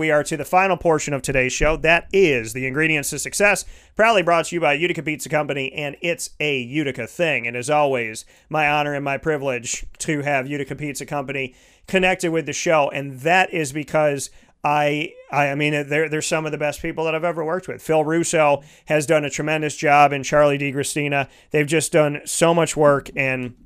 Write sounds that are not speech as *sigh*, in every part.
We are to the final portion of today's show. That is the ingredients to success, proudly brought to you by Utica Pizza Company, and it's a Utica thing. And as always, my honor and my privilege to have Utica Pizza Company connected with the show, and that is because I, I mean, they're, they're some of the best people that I've ever worked with. Phil Russo has done a tremendous job, and Charlie DiGristina. They've just done so much work and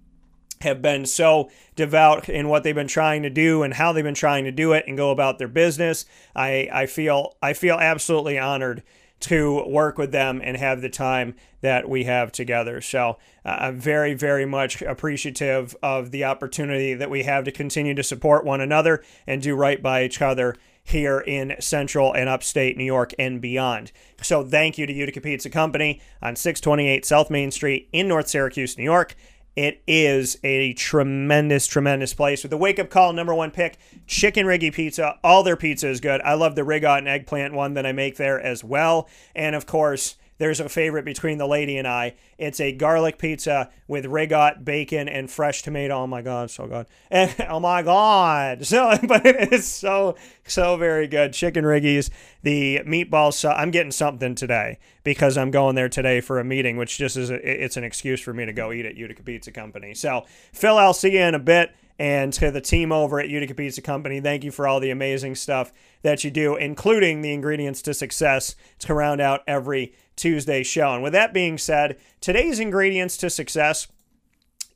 have been so devout in what they've been trying to do and how they've been trying to do it and go about their business. I, I feel I feel absolutely honored to work with them and have the time that we have together. So uh, I'm very, very much appreciative of the opportunity that we have to continue to support one another and do right by each other here in central and upstate New York and beyond. So thank you to Utica Pizza Company on 628 South Main Street in North Syracuse, New York. It is a tremendous, tremendous place with the wake up call number one pick, Chicken Riggy Pizza. All their pizza is good. I love the Rigot and eggplant one that I make there as well. And of course, there's a favorite between the lady and I. It's a garlic pizza with rigot, bacon, and fresh tomato. Oh my god, so good! *laughs* And, oh my god, so *laughs* but it is so so very good. Chicken riggies, the meatballs. So I'm getting something today because I'm going there today for a meeting, which just is a, it's an excuse for me to go eat at Utica Pizza Company. So Phil, I'll see you in a bit and to the team over at Utica Pizza Company, thank you for all the amazing stuff that you do, including the ingredients to success to round out every Tuesday show. And with that being said, today's ingredients to success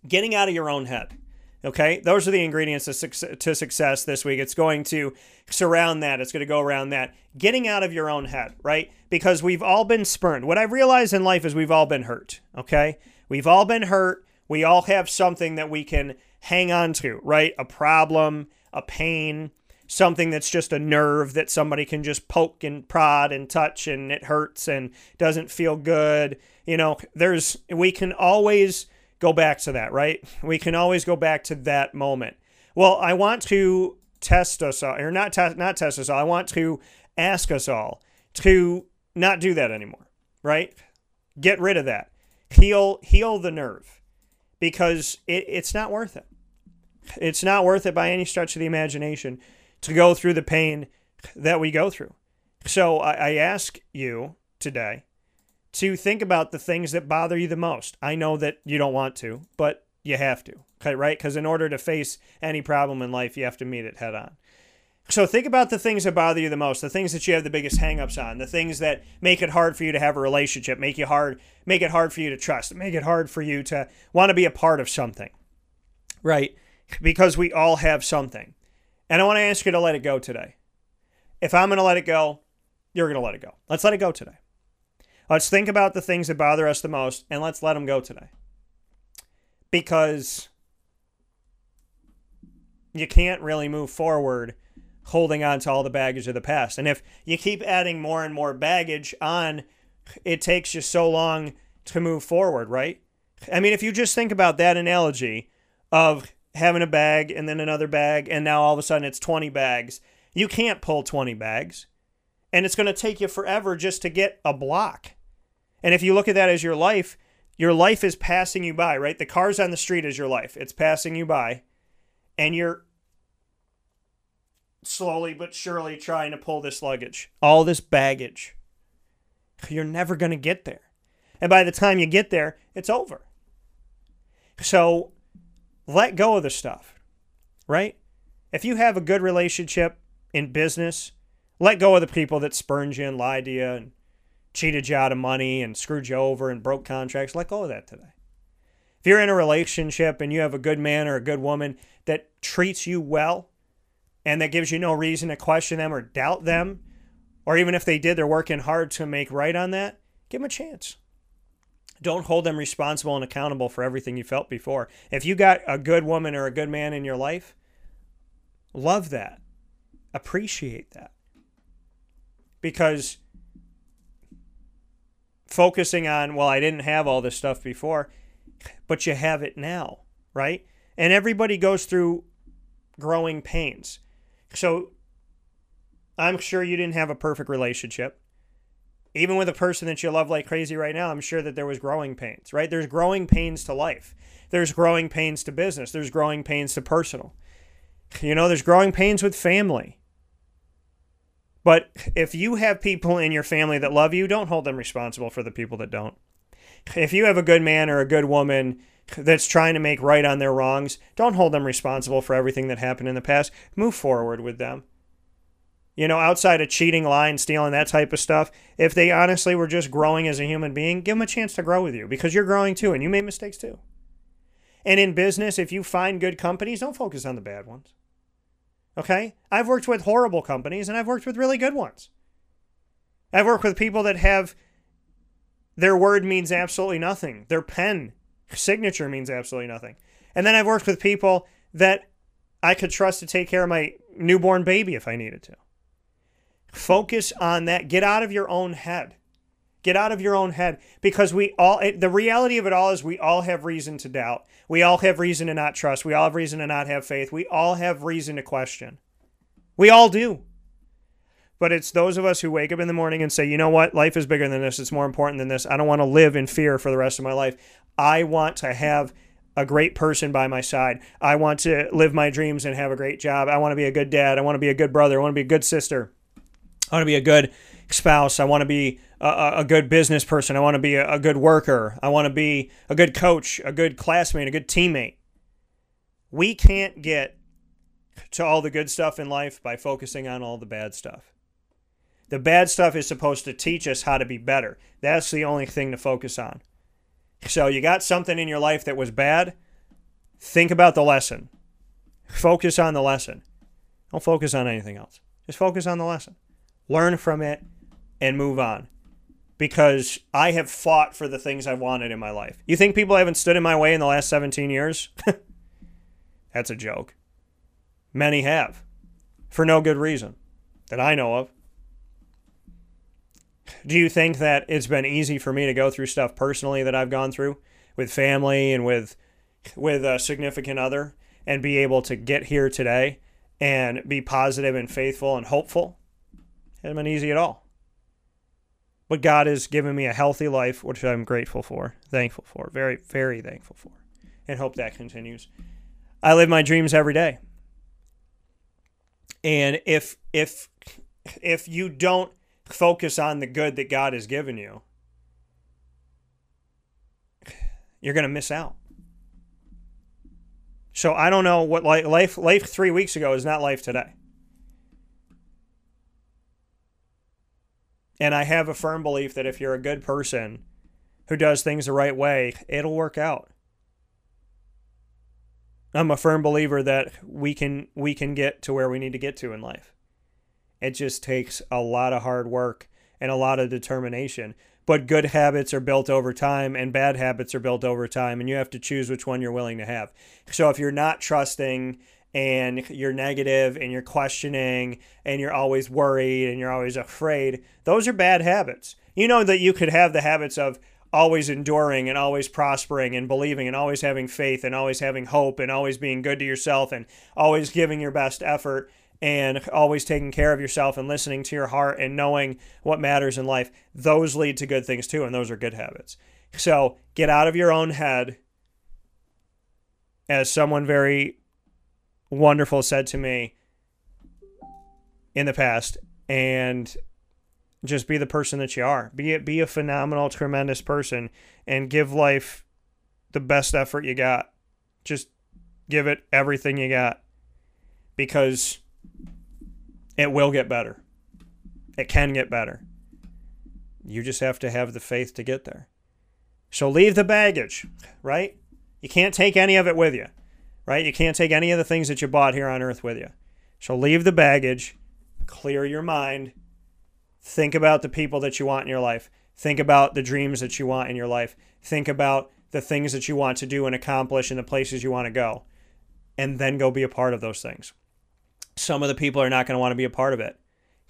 getting out of your own head. Okay, those are the ingredients to success this week. It's going to surround that, it's going to go around that. Getting out of your own head, right? Because we've all been spurned. What I've realized in life is we've all been hurt. Okay, we've all been hurt. We all have something that we can hang on to, right? A problem, a pain, something that's just a nerve that somebody can just poke and prod and touch and it hurts and doesn't feel good. You know, there's, we can always go back to that, right? We can always go back to that moment. Well, I want to test us all, or not, test, not test us all. I want to ask us all to not do that anymore, right? Get rid of that. Heal, heal the nerve because it, it's not worth it. It's not worth it by any stretch of the imagination to go through the pain that we go through. So I, I ask you today to think about the things that bother you the most. I know that you don't want to, but you have to, right? Because in order to face any problem in life, you have to meet it head on. So think about the things that bother you the most, the things that you have the biggest hangups on, the things that make it hard for you to have a relationship, make you hard, make it hard for you to trust, make it hard for you to want to be a part of something. Right? Because we all have something. And I want to ask you to let it go today. If I'm going to let it go, you're going to let it go. Let's let it go today. Let's think about the things that bother us the most and let's let them go today. Because you can't really move forward holding on to all the baggage of the past. And if you keep adding more and more baggage on, it takes you so long to move forward, right? I mean, if you just think about that analogy of having a bag and then another bag, and now all of a sudden it's 20 bags. You can't pull 20 bags. And it's going to take you forever just to get a block. And if you look at that as your life, your life is passing you by, right? The cars on the street is your life. It's passing you by. And you're slowly but surely trying to pull this luggage, all this baggage. You're never going to get there. And by the time you get there, it's over. So let go of the stuff, right? If you have a good relationship in business, let go of the people that spurned you and lied to you and cheated you out of money and screwed you over and broke contracts. Let go of that today. If you're in a relationship and you have a good man or a good woman that treats you well and that gives you no reason to question them or doubt them, or even if they did, they're working hard to make right on that, give them a chance. Don't hold them responsible and accountable for everything you felt before. If you got a good woman or a good man in your life, love that. Appreciate that. Because focusing on, well, I didn't have all this stuff before, but you have it now, right? And everybody goes through growing pains. So I'm sure you didn't have a perfect relationship even with a person that you love like crazy right now, I'm sure that there was growing pains, right? There's growing pains to life. There's growing pains to business. There's growing pains to personal. You know, there's growing pains with family. But if you have people in your family that love you, don't hold them responsible for the people that don't. If you have a good man or a good woman that's trying to make right on their wrongs, don't hold them responsible for everything that happened in the past. Move forward with them. You know, outside of cheating, lying, stealing, that type of stuff, if they honestly were just growing as a human being, give them a chance to grow with you because you're growing too and you made mistakes too. And in business, if you find good companies, don't focus on the bad ones. Okay? I've worked with horrible companies and I've worked with really good ones. I've worked with people that have their word means absolutely nothing. Their pen signature means absolutely nothing. And then I've worked with people that I could trust to take care of my newborn baby if I needed to. Focus on that. Get out of your own head. Get out of your own head because we all, it, the reality of it all is we all have reason to doubt. We all have reason to not trust. We all have reason to not have faith. We all have reason to question. We all do. But it's those of us who wake up in the morning and say, you know what? Life is bigger than this. It's more important than this. I don't want to live in fear for the rest of my life. I want to have a great person by my side. I want to live my dreams and have a great job. I want to be a good dad. I want to be a good brother. I want to be a good sister. I want to be a good spouse. I want to be a, a good business person. I want to be a, a good worker. I want to be a good coach, a good classmate, a good teammate. We can't get to all the good stuff in life by focusing on all the bad stuff. The bad stuff is supposed to teach us how to be better. That's the only thing to focus on. So you got something in your life that was bad. Think about the lesson. Focus on the lesson. Don't focus on anything else. Just focus on the lesson. Learn from it and move on. Because I have fought for the things I've wanted in my life. You think people haven't stood in my way in the last 17 years? *laughs* That's a joke. Many have. For no good reason that I know of. Do you think that it's been easy for me to go through stuff personally that I've gone through with family and with with a significant other and be able to get here today and be positive and faithful and hopeful? It hasn't been easy at all. But God has given me a healthy life, which I'm grateful for, thankful for, very, very thankful for, and hope that continues. I live my dreams every day. And if if if you don't focus on the good that God has given you, you're going to miss out. So I don't know what life life 3 weeks ago is not life today. And I have a firm belief that if you're a good person who does things the right way, it'll work out. I'm a firm believer that we can we can get to where we need to get to in life. It just takes a lot of hard work and a lot of determination. But good habits are built over time and bad habits are built over time, and you have to choose which one you're willing to have. So if you're not trusting and you're negative and you're questioning and you're always worried and you're always afraid, those are bad habits. You know that you could have the habits of always enduring and always prospering and believing and always having faith and always having hope and always being good to yourself and always giving your best effort and always taking care of yourself and listening to your heart and knowing what matters in life, those lead to good things too, and those are good habits. So get out of your own head. As someone very wonderful said to me in the past, and just be the person that you are. Be it be a phenomenal, tremendous person, and give life the best effort you got. Just give it everything you got, because it will get better. It can get better. You just have to have the faith to get there. So leave the baggage, right? You can't take any of it with you, right? You can't take any of the things that you bought here on earth with you. So leave the baggage, clear your mind, think about the people that you want in your life, think about the dreams that you want in your life, think about the things that you want to do and accomplish and the places you want to go, and then go be a part of those things. Some of the people are not going to want to be a part of it.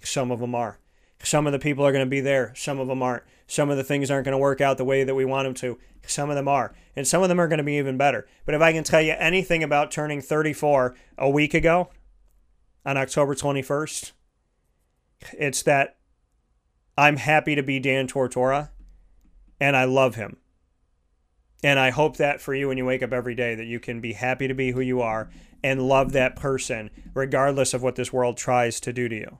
Some of them are. Some of the people are going to be there. Some of them aren't. Some of the things aren't going to work out the way that we want them to. Some of them are. And some of them are going to be even better. But if I can tell you anything about turning 34 a week ago on October 21st, it's that I'm happy to be Dan Tortora and I love him. And I hope that for you when you wake up every day that you can be happy to be who you are and love that person regardless of what this world tries to do to you.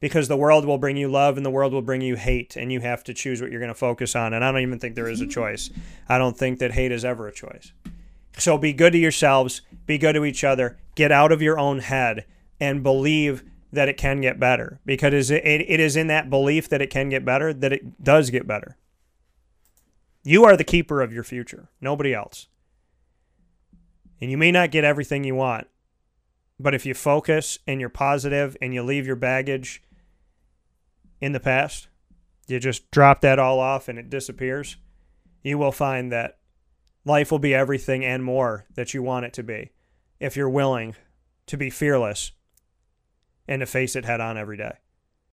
because the world will bring you love and the world will bring you hate and you have to choose what you're going to focus on. And i don't even think there is a choice. I don't think that hate is ever a choice. So be good to yourselves be good to each other get out of your own head and believe that it can get better. Because it, it is in that belief that it can get better that it does get better you are the keeper of your future nobody else and you may not get everything you want but if you focus and you're positive and you leave your baggage in the past, you just drop that all off and it disappears, you will find that life will be everything and more that you want it to be if you're willing to be fearless and to face it head on every day.